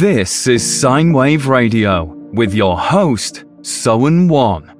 This is Sine Wave Radio with your host, Soen Won.